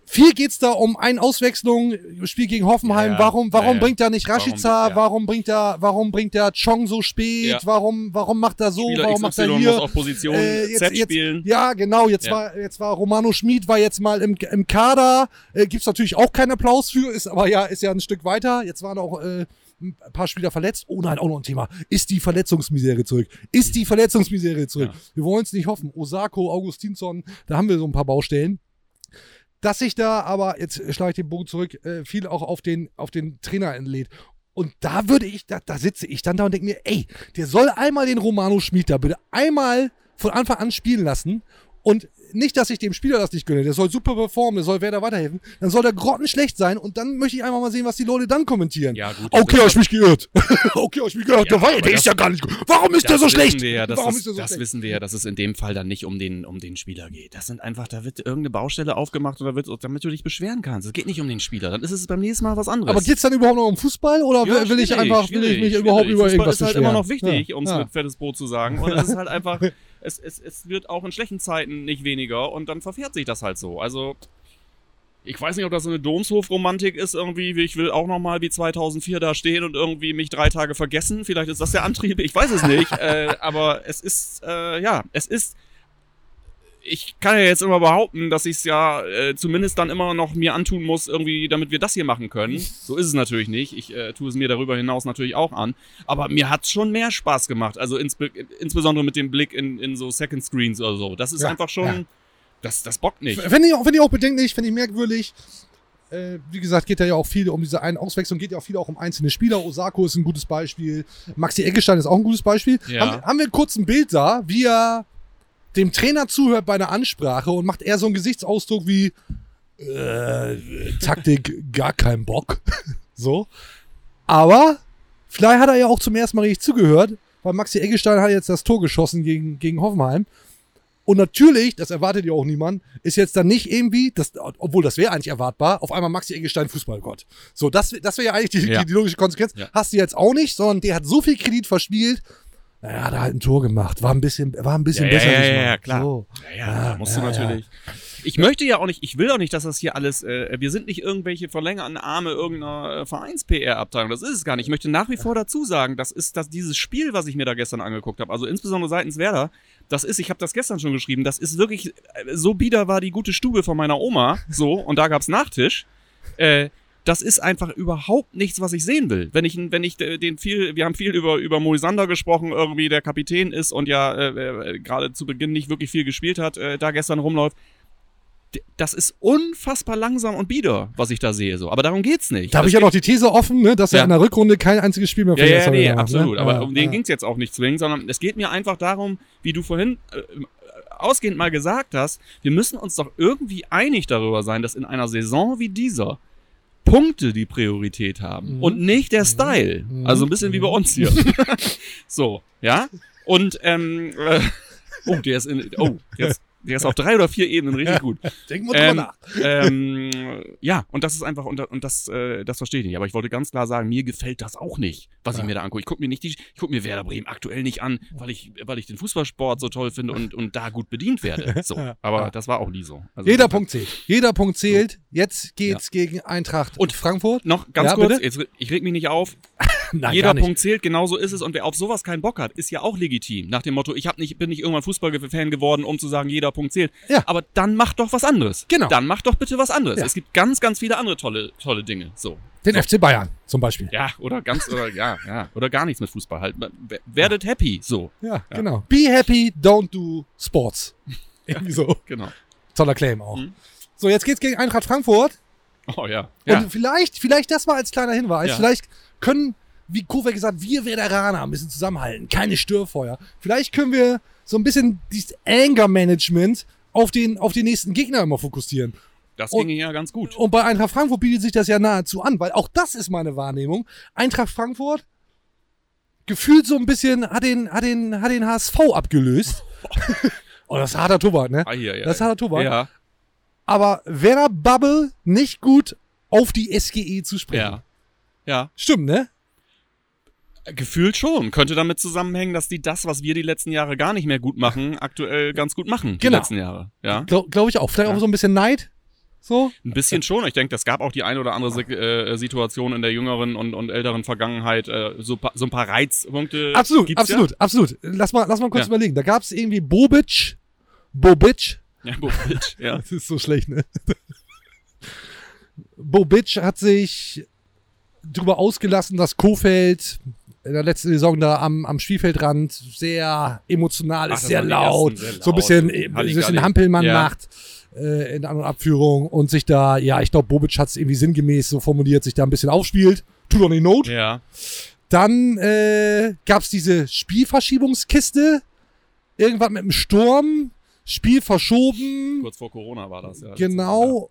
Viel geht's da um eine Auswechslung, Spiel gegen Hoffenheim. Ja, ja. Warum, warum Ja, bringt er nicht Rashica? Warum- Warum, bringt er, warum bringt er Chong so spät? Warum, warum macht er so? Spieler warum macht er XY hier? muss auf Position Äh, jetzt- Z jetzt- spielen. Ja, genau. Jetzt war, jetzt war Romano Schmid war jetzt mal im, im Kader. Äh, gibt's natürlich auch keinen Applaus für, ist aber ja, ist ja ein Stück weiter. Jetzt waren auch äh, ein paar Spieler verletzt. Oh nein, auch noch ein Thema. Ist die Verletzungsmisere zurück? Ist die Verletzungsmisere zurück? Wir wollen es nicht hoffen. Osako, Augustinsson, da haben wir so ein paar Baustellen. Dass sich da aber, jetzt schlage ich den Bogen zurück, äh, viel auch auf den, auf den Trainer entlädt. Und da würde ich, da, da sitze ich dann da und denke mir, ey, der soll einmal den Romano Schmid da bitte einmal von Anfang an spielen lassen. Und nicht, dass ich dem Spieler das nicht gönne. Der soll super performen, der soll Werder weiterhelfen. Dann soll der grottenschlecht sein und dann möchte ich einfach mal sehen, was die Leute dann kommentieren. Ja, gut. Okay, hab ich mich geirrt. okay, hab ich mich geirrt. Ja, der, der ist ja gar nicht gut. Warum ist der so schlecht? Ja, Warum das, ist der so das schlecht? wissen wir ja, dass es in dem Fall dann nicht um den, um den Spieler geht. Das sind einfach, da wird irgendeine Baustelle aufgemacht oder wird, damit du dich beschweren kannst. Es geht nicht um den Spieler. Dann ist es beim nächsten Mal was anderes. Aber geht's dann überhaupt noch um Fußball oder Ja, will, ich einfach, will ich mich überhaupt über Fußball irgendwas ist halt beschweren? immer noch wichtig, um es mit fettes Brot zu sagen. Und es ist halt einfach, es, es, es wird auch in schlechten Zeiten nicht weniger und dann verfährt sich das halt so. Also, ich weiß nicht, ob das so eine Domshof-Romantik ist irgendwie. wie Ich will auch nochmal wie 2004 da stehen und irgendwie mich drei Tage vergessen. Vielleicht ist das der Antrieb, ich weiß es nicht. äh, aber es ist, äh, ja, es ist ich kann ja jetzt immer behaupten, dass ich es ja äh, zumindest dann immer noch mir antun muss, irgendwie, damit wir das hier machen können. So ist es natürlich nicht. Ich äh, tue es mir darüber hinaus natürlich auch an. Aber mir hat's schon mehr Spaß gemacht. Also insbe insbesondere mit dem Blick in, in so Second Screens oder so. Das ist Ja, einfach schon. ja. Das, das bockt nicht. Finde ich, auch- finde ich auch bedenklich, finde ich merkwürdig. Äh, wie gesagt, geht da ja auch viel um diese einen Auswechslung, geht ja auch viel auch um einzelne Spieler. Osako ist ein gutes Beispiel. Maxi Eggestein ist auch ein gutes Beispiel. Ja. Haben, haben wir kurz ein Bild da, wie er dem Trainer zuhört bei einer Ansprache und macht eher so einen Gesichtsausdruck wie äh, Taktik gar kein Bock. so. Aber vielleicht hat er ja auch zum ersten Mal richtig zugehört, weil Maxi Eggestein hat jetzt das Tor geschossen gegen, gegen Hoffenheim. Und natürlich, das erwartet ja auch niemand, ist jetzt dann nicht irgendwie, das, obwohl das wäre eigentlich erwartbar, auf einmal Maxi Eggestein Fußballgott. So, das, das wäre ja eigentlich die, Ja. die, logische Konsequenz. Ja. Hast du jetzt auch nicht, sondern der hat so viel Kredit verspielt. Naja, hat er halt ein Tor gemacht. War ein bisschen, war ein bisschen Ja, ja, besser. ja, ja, ja, klar. So. Ja, ja, da musst du ja, ja. natürlich. Ich möchte ja auch nicht, ich will auch nicht, dass das hier alles, äh, wir sind nicht irgendwelche verlängerten Arme irgendeiner äh, Vereins-PR-Abteilung. Das ist es gar nicht. Ich möchte nach wie vor dazu sagen, das ist das, dieses Spiel, was ich mir da gestern angeguckt habe, also insbesondere seitens Werder, das ist, ich habe das gestern schon geschrieben, das ist wirklich, äh, so bieder war die gute Stube von meiner Oma, so, und da gab's Nachtisch. Äh, das ist einfach überhaupt nichts, was ich sehen will. Wenn ich, wenn ich äh, den viel, wir haben viel über, über Moisander gesprochen, irgendwie der Kapitän ist und ja äh, äh, gerade zu Beginn nicht wirklich viel gespielt hat, äh, da gestern rumläuft. Das ist unfassbar langsam und bieder, was ich da sehe, so. Aber darum geht's nicht. Da habe ich ja noch die These offen, ne, dass er Ja. in der Rückrunde kein einziges Spiel mehr ja, für ja, Jesse nee, gemacht hat, absolut. Ne? Aber Ja, um den ja. ging's jetzt auch nicht zwingend, sondern es geht mir einfach darum, wie du vorhin äh, ausgehend mal gesagt hast, wir müssen uns doch irgendwie einig darüber sein, dass in einer Saison wie dieser Punkte die Priorität haben Mhm. und nicht der Style. Mhm. Also ein bisschen wie bei uns hier. so, ja? Und ähm, äh, oh, der ist in, oh, jetzt, der ist auf drei oder vier Ebenen richtig gut. Denken wir drüber Ähm, nach. ähm, ja, und das ist einfach, und, und das, äh, das verstehe ich nicht. Aber ich wollte ganz klar sagen, mir gefällt das auch nicht, was ich Ja. mir da angucke. Ich gucke mir nicht die, ich gucke mir Werder Bremen aktuell nicht an, weil ich, weil ich den Fußballsport so toll finde und, und da gut bedient werde. So. Aber Ja. das war auch nie so. Also Jeder insofern- Punkt zählt. Jeder Punkt zählt. Jetzt geht's gegen Eintracht Und- Frankfurt. Noch ganz Ja, kurz, jetzt, ich reg mich nicht auf. Nein, Jeder. Punkt zählt, genau so ist es. Und wer auf sowas keinen Bock hat, ist ja auch legitim. Nach dem Motto, ich hab nicht, bin nicht irgendwann Fußballfan geworden, um zu sagen, jeder Punkt zählt. Ja. Aber dann mach doch was anderes. Genau. Dann mach doch bitte was anderes. Ja. Es gibt ganz, ganz viele andere tolle, tolle Dinge. So. Den FC Bayern zum Beispiel. Ja, oder ganz, oder ja, ja, oder gar nichts mit Fußball halt. Werdet happy, so. Ja, genau. Be happy, don't do sports. Irgendwie so. Genau. Toller Claim auch. Mhm. So, jetzt geht's gegen Eintracht Frankfurt. Oh ja. Ja. Und vielleicht, vielleicht das mal als kleiner Hinweis, Ja. vielleicht können, wie Kofek gesagt, wir Veteraner ein bisschen zusammenhalten, keine Störfeuer. Vielleicht können wir so ein bisschen dieses Anger-Management auf den, auf den nächsten Gegner immer fokussieren. Das und- ging ja ganz gut. Und bei Eintracht Frankfurt bietet sich das ja nahezu an, weil auch das ist meine Wahrnehmung. Eintracht Frankfurt gefühlt so ein bisschen hat den, hat den, hat den HSV abgelöst. oh, das ist harter Tobak, ne? Ah, hier, ja. Das ist harter Tobak. Ja, Aber Werder Bubble nicht gut auf die SGE zu sprechen. ja. Ja. Stimmt, ne? Gefühlt schon. Könnte damit zusammenhängen, dass die das, was wir die letzten Jahre gar nicht mehr gut machen, aktuell ganz gut machen. Die Genau. letzten Jahre. Ja. Glaube glaub ich auch. Vielleicht Ja. auch so ein bisschen Neid. So? Ein bisschen schon. Ich denke, das gab auch die eine oder andere äh, Situation in der jüngeren und, und älteren Vergangenheit. Äh, so, pa- so ein paar Reizpunkte. Absolut, gibt's absolut, absolut. Lass mal, lass mal kurz Ja. überlegen. Da gab es irgendwie Bobic, Bobic, Ja, ja Bobic, ja. Das ist so schlecht, ne? Bobic hat sich darüber ausgelassen, dass Kofeld in der letzten Saison da am, am Spielfeldrand sehr emotional Ach, ist, sehr laut, sehr so ein laut. bisschen, äh, ein Halligalli. bisschen Hampelmann Ja. macht äh, in An- und Abführung und sich da, ja, ich glaube, Bobic hat es irgendwie sinngemäß so formuliert, sich da ein bisschen aufspielt. Tut doch nicht Not. Ja. Dann äh, gab es diese Spielverschiebungskiste. Irgendwas mit dem Sturm. Spiel verschoben. Kurz vor Corona war das, ja. Genau.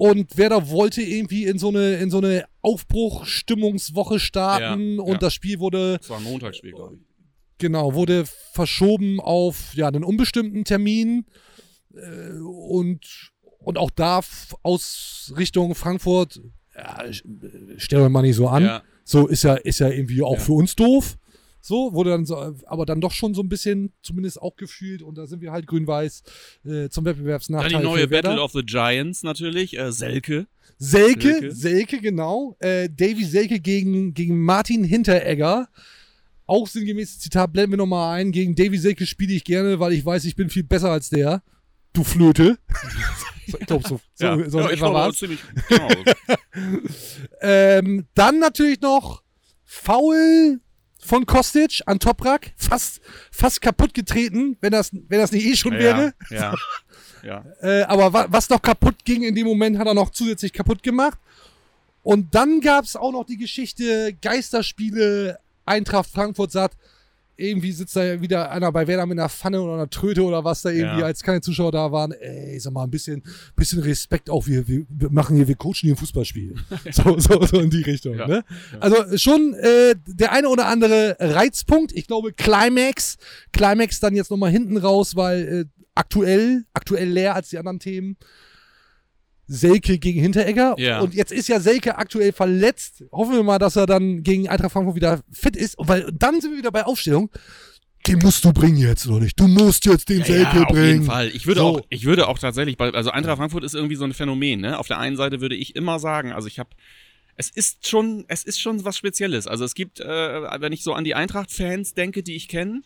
Und Werder wollte irgendwie in so eine, in so eine Aufbruchstimmungswoche starten Ja, und ja. das Spiel wurde, Das war ein Montagsspiel, glaube ich. genau, wurde verschoben auf ja, einen unbestimmten Termin. Äh, und, und auch da aus Richtung Frankfurt, ja, stellen wir mal nicht so an. Ja. So ist ja, ist ja irgendwie auch für uns doof. So, wurde dann so, aber dann doch schon so ein bisschen, zumindest auch gefühlt, und da sind wir halt grün-weiß äh, zum Dann Wettbewerbsnachteil. die neue. Battle of the Giants natürlich. Äh, Selke. Selke, Selke. Selke, genau. Äh, Davy Selke gegen, gegen Martin Hinteregger. Auch sinngemäßes Zitat blenden wir nochmal ein. Gegen Davy Selke spiele ich gerne, weil ich weiß, ich bin viel besser als der. Du Flöte. ich glaube, so, so, ja, so ja ich glaube ziemlich genau. Ähm, dann natürlich noch Foul von Kostic an Toprak. Fast, fast kaputt getreten, wenn das, wenn das nicht eh schon wäre. Ja. Ja. Äh, aber wa was noch kaputt ging in dem Moment, hat er noch zusätzlich kaputt gemacht. Und dann gab es auch noch die Geschichte Geisterspiele. Eintracht Frankfurt sagt, irgendwie sitzt da wieder einer bei Werder mit einer Pfanne oder einer Tröte oder was da irgendwie, Ja. als keine Zuschauer da waren. Ey, sag mal, ein bisschen, bisschen Respekt auch. Wir, wir, machen hier, wir coachen hier ein Fußballspiel. so, so, so in die Richtung. Ja. Ne? Also schon äh, der eine oder andere Reizpunkt. Ich glaube, Climax. Climax dann jetzt nochmal hinten raus, weil äh, aktuell, aktuell leer als die anderen Themen. Selke gegen Hinteregger. Ja. Und jetzt ist ja Selke aktuell verletzt. Hoffen wir mal, dass er dann gegen Eintracht Frankfurt wieder fit ist. Weil dann sind wir wieder bei Aufstellung. Den musst du bringen jetzt, oder nicht? Du musst jetzt den Selke ja, auf bringen. jeden Fall. Ich würde So. auch, ich würde auch tatsächlich, bei, also Eintracht Frankfurt ist irgendwie so ein Phänomen. Ne? Auf der einen Seite würde ich immer sagen, also ich habe, es ist schon, es ist schon was Spezielles. Also es gibt, äh, wenn ich so an die Eintracht-Fans denke, die ich kenne,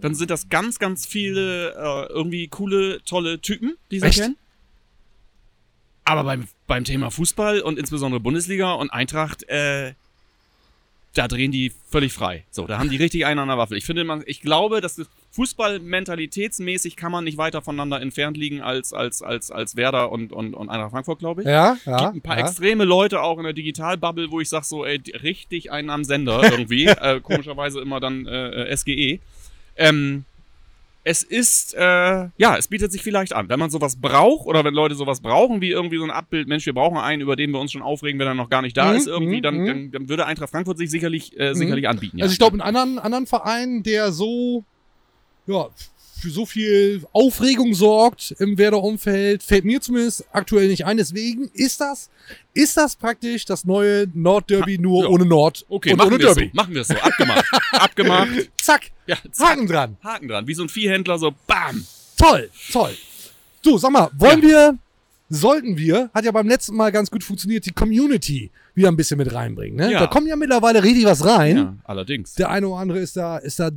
dann sind das ganz, ganz viele äh, irgendwie coole, tolle Typen, die sie kennen. Aber beim, beim Thema Fußball und insbesondere Bundesliga und Eintracht, äh, da drehen die völlig frei. So, da haben die richtig einen an der Waffel. Ich finde, man, ich glaube, dass das Fußball-mentalitätsmäßig kann man nicht weiter voneinander entfernt liegen als, als, als, als Werder und, und, und Eintracht Frankfurt, glaube ich. Ja, ja. gibt ein paar ja. extreme Leute auch in der Digitalbubble, wo ich sag so, ey, richtig einen am Sender irgendwie. äh, komischerweise immer dann äh, äh, SGE. Ähm, es ist, äh, ja, es bietet sich vielleicht an. Wenn man sowas braucht oder wenn Leute sowas brauchen, wie irgendwie so ein Abbild, Mensch, wir brauchen einen, über den wir uns schon aufregen, wenn er noch gar nicht da Mhm, ist, irgendwie, mhm, dann, mhm. dann, dann würde Eintracht Frankfurt sich sicherlich, äh, sicherlich anbieten. Ja. Also ich glaube, einen anderen, anderen Verein, der so, ja, für so viel Aufregung sorgt im Werder-Umfeld, fällt mir zumindest aktuell nicht ein. Deswegen ist das, ist das praktisch das neue Nordderby nur ja. ohne Nord okay, und machen ohne wir es so. Derby. Machen wir es so. Abgemacht. Abgemacht. Zack, Ja, zack. Haken dran. Haken dran. Wie so ein Viehhändler, so BAM! Toll, toll. Du, sag mal, wollen wir, sollten wir, hat ja beim letzten Mal ganz gut funktioniert, die Community wieder ein bisschen mit reinbringen. Ne? Ja. Da kommt ja mittlerweile richtig was rein. Ja, allerdings. Der eine oder andere ist da, ist da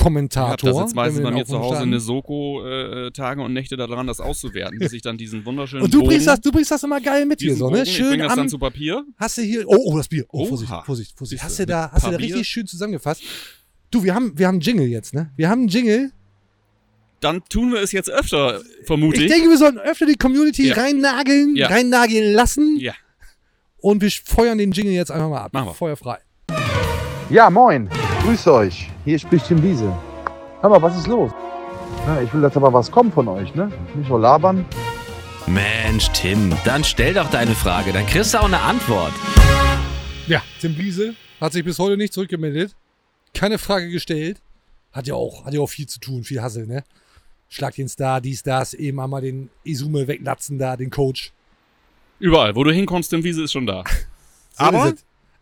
Ich habe jetzt meistens bei mir zu Hause der Soko äh, Tage und Nächte daran, das auszuwerten, bis ich dann diesen wunderschönen Und du bringst, Bogen, das, du bringst das immer geil mit hier, so, ne? Bogen, ich Schön bring das am, dann zu Papier. hast du hier, oh, oh, das Bier. Oh, Oha. Vorsicht, Vorsicht, Vorsicht. Hast du, da, hast du da Papier? richtig schön zusammengefasst? Du, wir haben, wir haben einen Jingle jetzt, ne? Wir haben einen Jingle. Dann tun wir es jetzt öfter, vermute Ich denke, wir sollten öfter die Community Ja. reinnageln, Ja. reinnageln lassen. ja. Und wir feuern den Jingle jetzt einfach mal ab. Machen wir. Feuerfrei. Ja, moin. Grüß euch. Hier spricht Tim Wiese. Hör mal, was ist los? Ja, ich will, dass aber was kommt von euch, ne? Nicht nur labern. Mensch, Tim, dann stell doch deine Frage, dann kriegst du auch eine Antwort. Ja, Tim Bliese hat sich bis heute nicht zurückgemeldet. Keine Frage gestellt. Hat ja auch, hat ja auch viel zu tun, viel Hassel, ne? Schlag den Star, dies, das, eben einmal den Isume weglatzen da, den Coach. Überall, wo du hinkommst, Tim Wiese ist schon da. So Aber.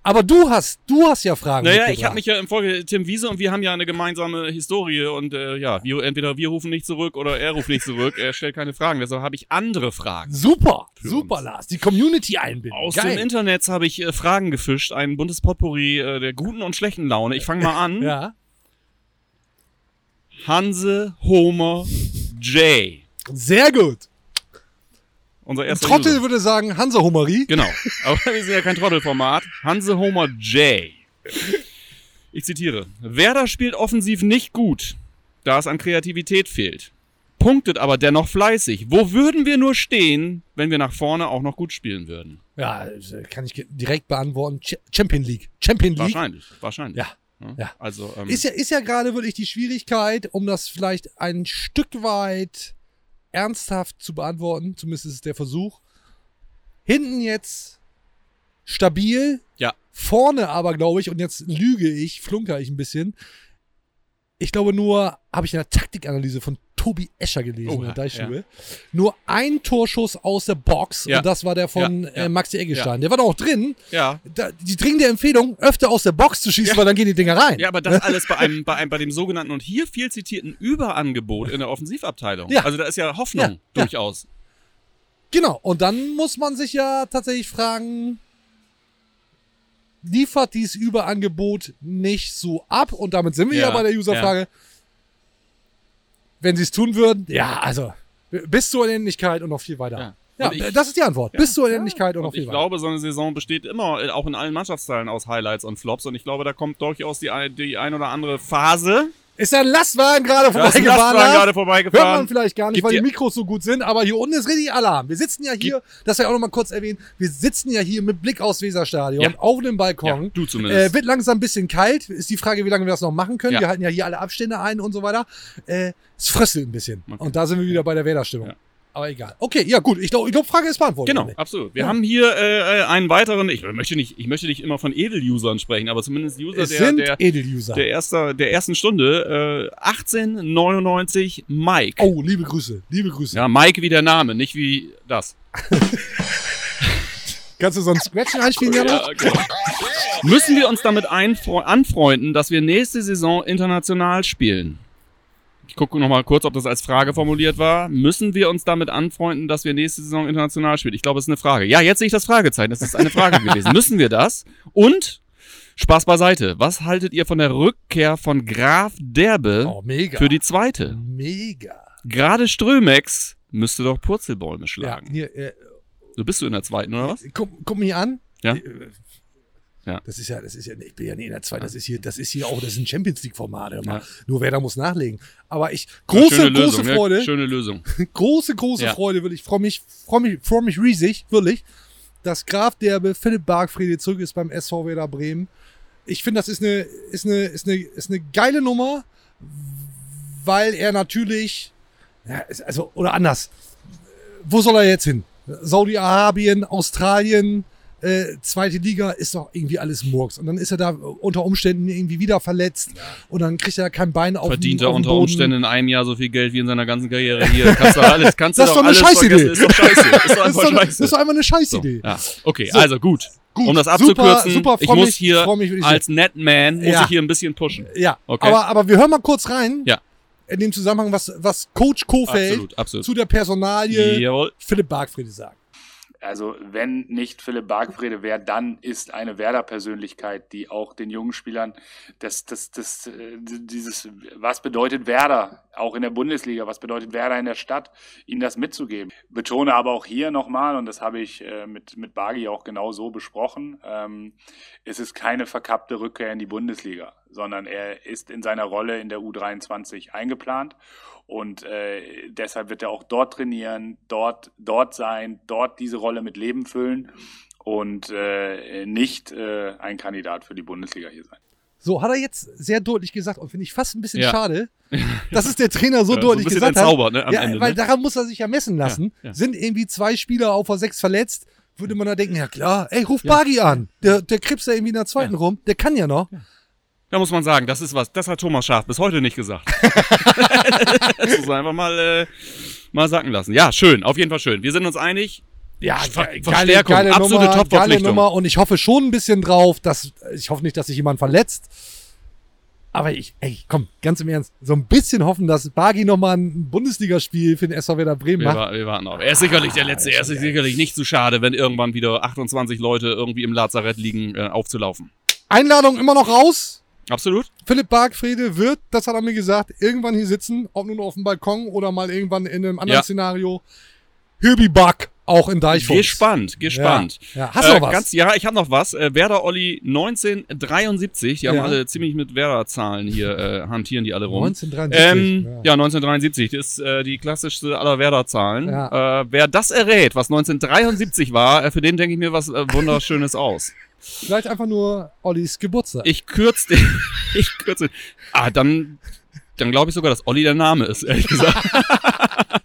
Aber du hast, du hast ja Fragen. Naja, ich habe mich ja im Folge Tim Wiese und wir haben ja eine gemeinsame Historie und äh, ja, wir, entweder wir rufen nicht zurück oder er ruft nicht zurück. Er stellt keine Fragen, deshalb habe ich andere Fragen. Super, super, uns. Lars. Die Community einbinden. Aus Geil. dem Internet habe ich äh, Fragen gefischt, ein buntes Potpourri äh, der guten und schlechten Laune. Ich fange mal an. Ja. Hanse Homer J. Sehr gut. Unser Ein erster Trottel User. würde sagen Hansa Hummery. Genau. Aber wir sind ja kein Trottelformat. Hanse Homer J. Ich zitiere. Werder spielt offensiv nicht gut, da es an Kreativität fehlt. Punktet aber dennoch fleißig. Wo würden wir nur stehen, wenn wir nach vorne auch noch gut spielen würden? Ja, das kann ich direkt beantworten. Ch Champion League. Champion League. Wahrscheinlich. Wahrscheinlich. Ja. Ja. Ja. Also, ähm, Ist ja, ist ja gerade wirklich die Schwierigkeit, um das vielleicht ein Stück weit ernsthaft zu beantworten, zumindest ist es der Versuch. Hinten jetzt stabil, Ja. vorne aber, glaube ich, und jetzt lüge ich, flunker ich ein bisschen. Ich glaube nur, habe ich in der Taktikanalyse von Tobi Escher gelesen, Oh, in der ja, Deichstube. Nur ein Torschuss aus der Box Ja. und das war der von Ja, ja. Äh, Maxi Eggestein. Der war doch auch drin. ja. Da, die dringende Empfehlung, öfter aus der Box zu schießen, Ja. weil dann gehen die Dinger rein. Ja, aber das alles bei einem, bei einem, bei dem sogenannten und hier viel zitierten Überangebot in der Offensivabteilung. Ja. Also da ist ja Hoffnung Ja, ja. durchaus. Genau, und dann muss man sich ja tatsächlich fragen, liefert dieses Überangebot nicht so ab? Und damit sind wir ja, Ja, bei der Userfrage. Wenn sie es tun würden, ja, also bis zur Unendlichkeit und noch viel weiter. Ja. Ja, ich- das ist die Antwort. bis zur Unendlichkeit und noch Und viel ich glaube, so eine Saison besteht immer, auch in allen Mannschaftsteilen, aus Highlights und Flops. Und ich glaube, da kommt durchaus die, die ein oder andere Phase. Ist ja ein Lastwagen gerade vorbeigefahren. Lastwagen gerade Hört vorbeigefahren. man vielleicht gar nicht, Gibt weil die Mikros so gut sind, aber hier unten ist richtig Alarm. Wir sitzen ja hier, das wir auch noch mal kurz erwähnen, wir sitzen ja hier mit Blick aufs Weserstadion, Ja. auf dem Balkon. Ja, du zumindest. Äh, wird langsam ein bisschen kalt. Ist die Frage, wie lange wir das noch machen können. Ja. Wir halten ja hier alle Abstände ein und so weiter. Äh, es fröstelt ein bisschen. Okay. Und da sind wir wieder bei der Wählerstimmung. Ja. Aber egal. Okay, ja gut. Ich glaube, glaub, Frage ist beantwortet. Genau, absolut. Wir Ja. haben hier äh, einen weiteren, ich möchte nicht, ich möchte nicht immer von Edel-Usern sprechen, aber zumindest User Es der, der, Edel-User. der, erster, der ersten Stunde. Äh, 1899 Mike. Oh, liebe Grüße. Liebe Grüße. Ja, Mike wie der Name, nicht wie das. Kannst du so ein Scratchen einspielen, Jana? Ja, genau. Müssen wir uns damit anfreunden, dass wir nächste Saison international spielen? Gucke noch mal kurz, ob das als Frage formuliert war. Müssen wir uns damit anfreunden, dass wir nächste Saison international spielen? Ich glaube, es ist eine Frage. Ja, jetzt sehe ich das Fragezeichen. Das ist eine Frage gewesen. Müssen wir das? Und Spaß beiseite. Was haltet ihr von der Rückkehr von Graf Derbe Oh, für die zweite? Mega. Gerade Strömex müsste doch Purzelbäume Ja, schlagen. hier, äh, Du bist du in der zweiten, oder was? guck, guck mich an. Ja. Ja. Das ist ja, das ist ja, ich bin ja nie in der zweiten, das ist hier, das ist hier auch, das ist ein Champions League Format, hör mal. Ja. Nur wer da muss nachlegen. Aber ich, große, Schöne große Lösung, Freude, Ja, schöne Lösung. große, große Ja. Freude, wirklich. Ich freue mich, freue mich, freue mich riesig, wirklich, dass Graf Derbe, Philipp Bargfriede zurück ist beim SV Werder Bremen. Ich finde, das ist eine, ist eine, ist eine, ist eine geile Nummer, weil er natürlich, ja, also, oder anders. Wo soll er jetzt hin? Saudi-Arabien, Australien, äh, zweite Liga ist doch irgendwie alles Murks. Und dann ist er da unter Umständen irgendwie wieder verletzt und dann kriegt er kein Bein auf Verdient er unter. Umständen in einem Jahr so viel Geld wie in seiner ganzen Karriere hier. Kannst du alles, kannst Das du ist doch alles Scheißidee. vergessen. Ist doch scheiße. Ist doch Das ist, einfach doch, das scheiße. ist doch einfach eine So, Scheißidee. ja. Okay, So. also gut. Gut, Um das super, abzukürzen, super, ich freu muss mich, hier mich als Netman muss Ja. ich hier ein bisschen pushen. Ja, Okay. aber, aber wir hören mal kurz rein. Ja. In dem Zusammenhang, was, was Coach Kofeld Absolut, absolut. zu der Personalie Jawohl. Philipp Bargfriede sagt. Also wenn nicht Philipp Bargfrede wäre, dann ist eine Werder-Persönlichkeit, die auch den jungen Spielern das, das, das, äh, dieses, was bedeutet Werder, auch in der Bundesliga, was bedeutet Werder in der Stadt, ihnen das mitzugeben. Betone aber auch hier nochmal, und das habe ich äh, mit, mit Bagi auch genau so besprochen, ähm, es ist keine verkappte Rückkehr in die Bundesliga, sondern er ist in seiner Rolle in der U23 eingeplant und äh, deshalb wird er auch dort trainieren, dort, dort sein, dort diese Rolle mit Leben füllen und äh, nicht äh, ein Kandidat für die Bundesliga hier sein. So, hat er jetzt sehr deutlich gesagt und finde ich fast ein bisschen Ja. schade, dass es der Trainer so Ja, so ein deutlich bisschen gesagt ne, hat. am ja, Ende, weil ne? daran muss er sich ja messen lassen. Ja, ja. Sind irgendwie zwei Spieler auf der sechs verletzt, würde man da denken, ja klar, ey, ruf Bagi an. Der, der krebst da irgendwie in der zweiten rum, der kann ja noch. Da muss man sagen, das ist was, das hat Thomas Schaaf bis heute nicht gesagt. das muss man einfach mal, äh, mal sacken lassen. Ja, schön, auf jeden Fall schön. Wir sind uns einig, Ja, Ver geile, Verstärkung, geile absolute Nummer, geile. Nummer und ich hoffe schon ein bisschen drauf, dass ich hoffe nicht, dass sich jemand verletzt. Aber ich, ey, komm, ganz im Ernst, so ein bisschen hoffen, dass Bagi nochmal ein Bundesligaspiel für den SV Werder Bremen Wir, macht. wa- wir warten auf. Er ist sicherlich der Letzte. Er ist sicherlich nicht zu schade, wenn irgendwann wieder 28 Leute irgendwie im Lazarett liegen, äh, aufzulaufen. Einladung immer noch raus. Absolut. Philipp Bargfrede wird, das hat er mir gesagt, irgendwann hier sitzen, ob nun auf dem Balkon oder mal irgendwann in einem anderen Ja. Szenario. Hübi Bug, auch in Deichfuchs. Gespannt, gespannt. Ja. Ja. Hast du noch was? Ganz, ja, ich habe noch was. Äh, Werder Olli 1973. Die haben Ja. alle ziemlich mit Werder-Zahlen hier, äh, hantieren die alle rum. 1973. Ähm, ja. ja. 1973. Das ist äh, die klassischste aller Werder-Zahlen. Äh, wer das errät, was 1973 war, äh, für den denke ich mir was äh, Wunderschönes aus. Vielleicht einfach nur Ollis Geburtstag. Ich kürze den. ich kürze. Ah, dann, dann glaube ich sogar, dass Olli der Name ist, ehrlich gesagt.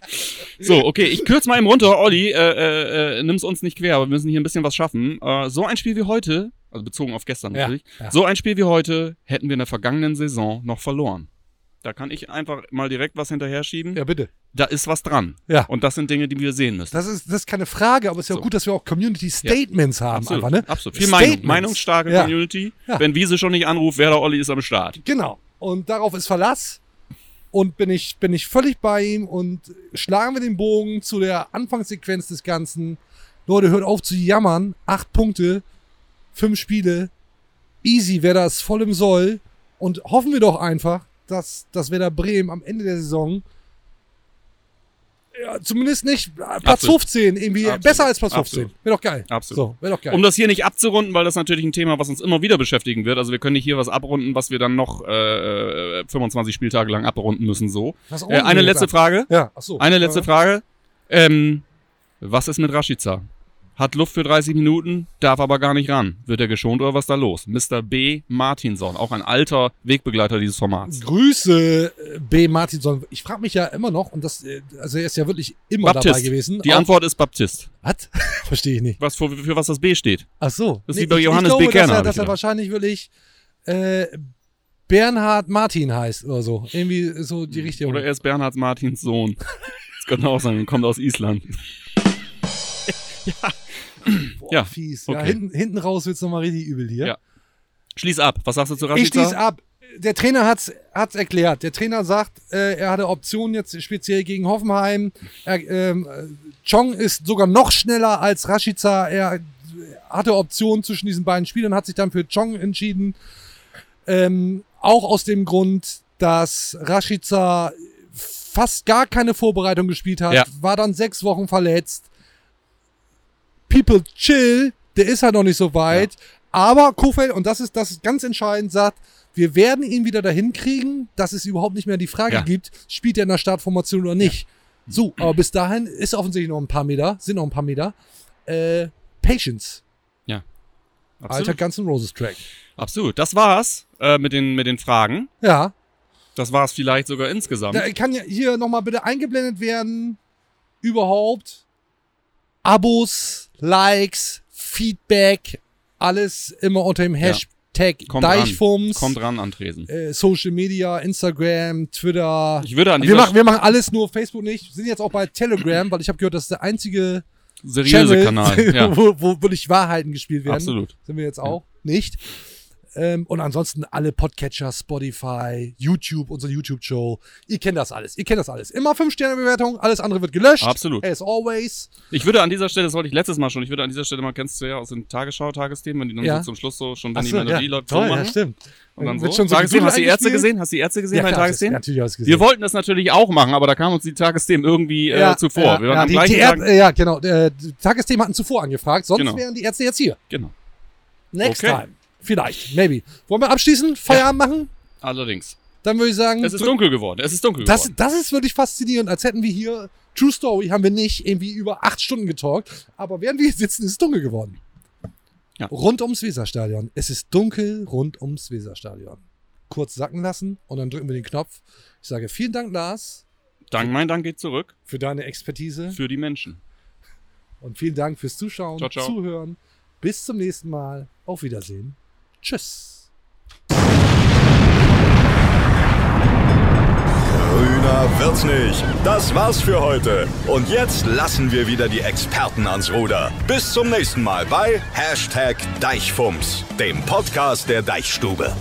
so, okay, ich kürze mal eben runter. Olli, äh, äh, äh, nimm's uns nicht quer, aber wir müssen hier ein bisschen was schaffen. Äh, so ein Spiel wie heute, also bezogen auf gestern Ja, natürlich, ja. so ein Spiel wie heute hätten wir in der vergangenen Saison noch verloren. Da kann ich einfach mal direkt was hinterher schieben. ja, bitte. Da ist was dran. Ja. Und das sind Dinge, die wir sehen müssen. Das ist, das ist keine Frage, aber es ist ja auch So. gut, dass wir auch Community Statements haben. Absolut, Einfach, ne? absolut. Viel Meinung, meinungsstarke Ja. Community. Ja. Wenn Wiese schon nicht anruft, wer der Olli ist am Start. Genau. Und darauf ist Verlass. Und bin ich, bin ich völlig bei ihm und schlagen wir den Bogen zu der Anfangssequenz des Ganzen. Leute, hört auf zu jammern. Acht Punkte, fünf Spiele. Easy, wer das voll im Soll. Und hoffen wir doch einfach, dass, dass Werder Bremen am Ende der Saison ja, zumindest nicht äh, Platz Absolut. 15, irgendwie Absolut. besser als Platz 15. Absolut. Wäre doch geil. Absolut. So, wäre doch geil. Um das hier nicht abzurunden, weil das natürlich ein Thema, was uns immer wieder beschäftigen wird. Also wir können nicht hier was abrunden, was wir dann noch äh, äh, 25 Spieltage lang abrunden müssen. So. Äh, eine letzte? Frage. Ja, ach so. Eine letzte Ja. Frage. Ähm, was ist mit Rashica? Hat Luft für 30 Minuten, darf aber gar nicht ran. Wird er geschont oder was ist da los? Mr. B. Martinson, auch ein alter Wegbegleiter dieses Formats. Grüße äh, B. Martinson. Ich frage mich ja immer noch, und das, äh, also er ist ja wirklich immer dabei Baptist. gewesen. Die Antwort ist Baptist. Was? Verstehe ich nicht. Was für, für was das B steht. Ach so. Das ist wie bei ich, Johannes ich B. glaube, Kerner, Dass er, dass er wahrscheinlich wirklich äh, Bernhard Martin heißt oder so. Irgendwie so die Richtung. Oder er ist Bernhard Martins Sohn. Das könnte auch sein, kommt aus Island. Boah, ja, fies. Ja, okay. hinten, hinten raus wird's nochmal richtig übel hier. Ja. Schließ ab. Was sagst du zu Ich Rashica? schließe ab. Der Trainer hat's, hat's erklärt. Der Trainer sagt, äh, er hatte Optionen jetzt speziell gegen Hoffenheim. Er, ähm, äh, Chong ist sogar noch schneller als Rashica. Er hatte Optionen zwischen diesen beiden Spielern, hat sich dann für Chong entschieden. Ähm, auch aus dem Grund, dass Rashica fast gar keine Vorbereitung gespielt hat, Ja. war dann sechs Wochen verletzt. People chill, der ist halt noch nicht so weit. Aber Kofeld, und das ist, das ist ganz entscheidend, sagt, wir werden ihn wieder dahin kriegen, dass es überhaupt nicht mehr die Frage Ja. gibt, spielt er in der Startformation oder nicht. So, aber bis dahin ist offensichtlich noch ein paar Meter, sind noch ein paar Meter. Äh, Patience, Absolut. alter Guns N' Roses Track. Absolut. Das war's äh, mit, den, mit den Fragen. Ja, Das war's vielleicht sogar insgesamt. da kann ja hier nochmal bitte eingeblendet werden, überhaupt Abos, Likes, Feedback, alles immer unter dem Ja. Hashtag Kommt ran. Deichfums. Kommt ran, Antresen. äh, Social Media, Instagram, Twitter. Ich würde an Wir machen, wir machen alles nur Facebook nicht. Sind jetzt auch bei Telegram, weil ich habe gehört, das ist der einzige seriöse Channel, Kanal. Ja, wo, wo wirklich Wahrheiten gespielt werden. absolut. Sind wir jetzt auch nicht. Ähm, und ansonsten alle Podcatcher, Spotify, YouTube, unsere YouTube-Show. Ihr kennt das alles. Ihr kennt das alles. Immer 5-Sterne-Bewertung, alles andere wird gelöscht. Absolut. As always. Ich würde an dieser Stelle, das wollte ich letztes Mal schon, ich würde an dieser Stelle mal, kennst du ja aus den Tagesschau-Tagesthemen, wenn die dann Ja. so zum Schluss so schon, wenn Ach die so, Melodie ja, läuft, so toll, ja, machen. stimmt. Und dann Wird so. schon so Tagesthemen, hast du die Ärzte gesehen? Hast du die Ärzte gesehen Ja, bei Tagesthemen? natürlich alles gesehen. Wir wollten das natürlich auch machen, aber da kam uns die Tagesthemen irgendwie äh, zuvor. Ja, wir waren am die, gleichen Tag. Ärzte, ja, genau. Äh, Tagesthemen hatten zuvor angefragt, sonst Genau. wären die Ärzte jetzt hier. Genau. Next Okay. time. Vielleicht, maybe. Wollen wir abschließen? Feierabend machen? Allerdings. Dann würde ich sagen, Es ist dunkel geworden. Es ist dunkel das, geworden. das ist wirklich faszinierend, als hätten wir hier, True Story, haben wir nicht irgendwie über acht Stunden getalkt, aber während wir hier sitzen, ist es dunkel geworden. Ja. Rund ums Weserstadion. Es ist dunkel rund ums Weserstadion. Kurz sacken lassen und dann drücken wir den Knopf. Ich sage vielen Dank, Lars, Dank, mein Dank geht zurück für deine Expertise für die Menschen. und vielen Dank fürs Zuschauen, Ciao, ciao. Zuhören. Bis zum nächsten Mal. Auf Wiedersehen. Tschüss. Grüne Schöner wird's nicht. Das war's für heute. Und jetzt lassen wir wieder die Experten ans Ruder. Bis zum nächsten Mal bei Hashtag Deichfumms, dem Podcast der Deichstube.